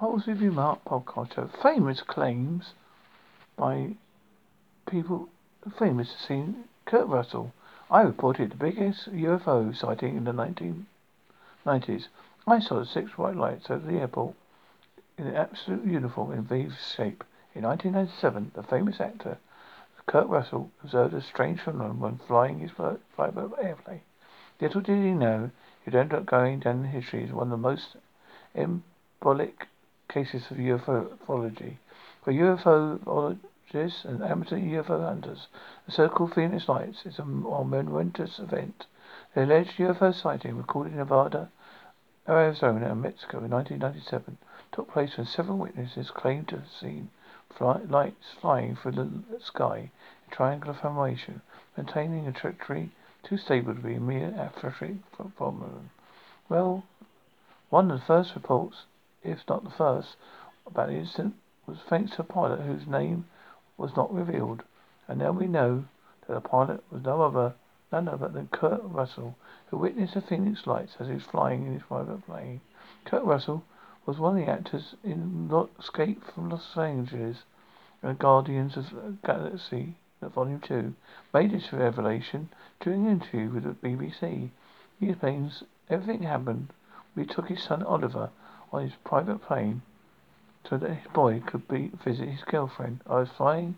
Holds Review Mark podcast show. Famous claims by people famous to see Kurt Russell. I reported the biggest UFO sighting in the 1990s. I saw six white lights at the airport in an absolute uniform in V shape. In 1997, the famous actor Kurt Russell observed a strange phenomenon when flying his private airplane. Little did he know he'd end up going down in history as one of the most embolic cases of ufology. For ufologists and amateur UFO hunters, the so-called Phoenix Lights is a momentous event. The alleged UFO sighting recorded in Nevada, Arizona, and Mexico in 1997 took place when several witnesses claimed to have seen fly- lights flying through the sky in triangular formation, maintaining a trajectory too stable to be a mere atmospheric phenomenon. Well, one of the first reports if not the first, about the incident was thanks to a pilot whose name was not revealed. And now we know that the pilot was no other none other than Kurt Russell, who witnessed the Phoenix lights as he was flying in his private plane. Kurt Russell was one of the actors in Escape from Los Angeles and Guardians of the Galaxy Volume 2, made this revelation during an interview with the BBC. He explains everything happened. We took his son Oliver on his private plane so that his boy could be visit his girlfriend. I was flying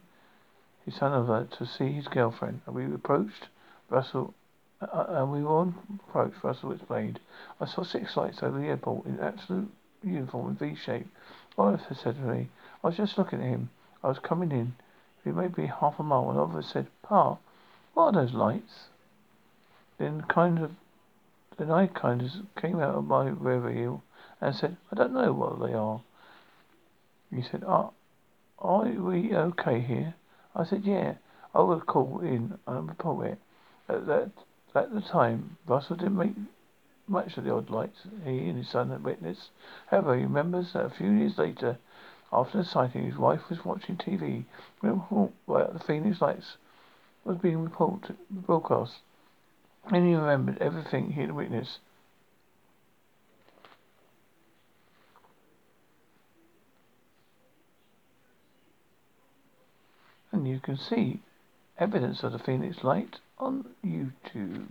his son over to see his girlfriend, and we approached Russell. Uh, uh and we were on approach, Russell explained. I saw six lights over the airport in absolute uniform V shape. Oliver said to me, I was just looking at him. I was coming in. He may be half a mile, and Oliver said, Pa, what are those lights? Then kind of, then I kind of came out of my rear and said, I don't know what they are. He said, are, are we okay here? I said, yeah. I will call in um, and report it. At that at the time, Russell didn't make much of the odd lights he and his son had witnessed. However, he remembers that a few years later, after the sighting, his wife was watching TV when the Phoenix lights was being reported, broadcast. And he remembered everything he had witnessed. and you can see evidence of the Phoenix Light on YouTube.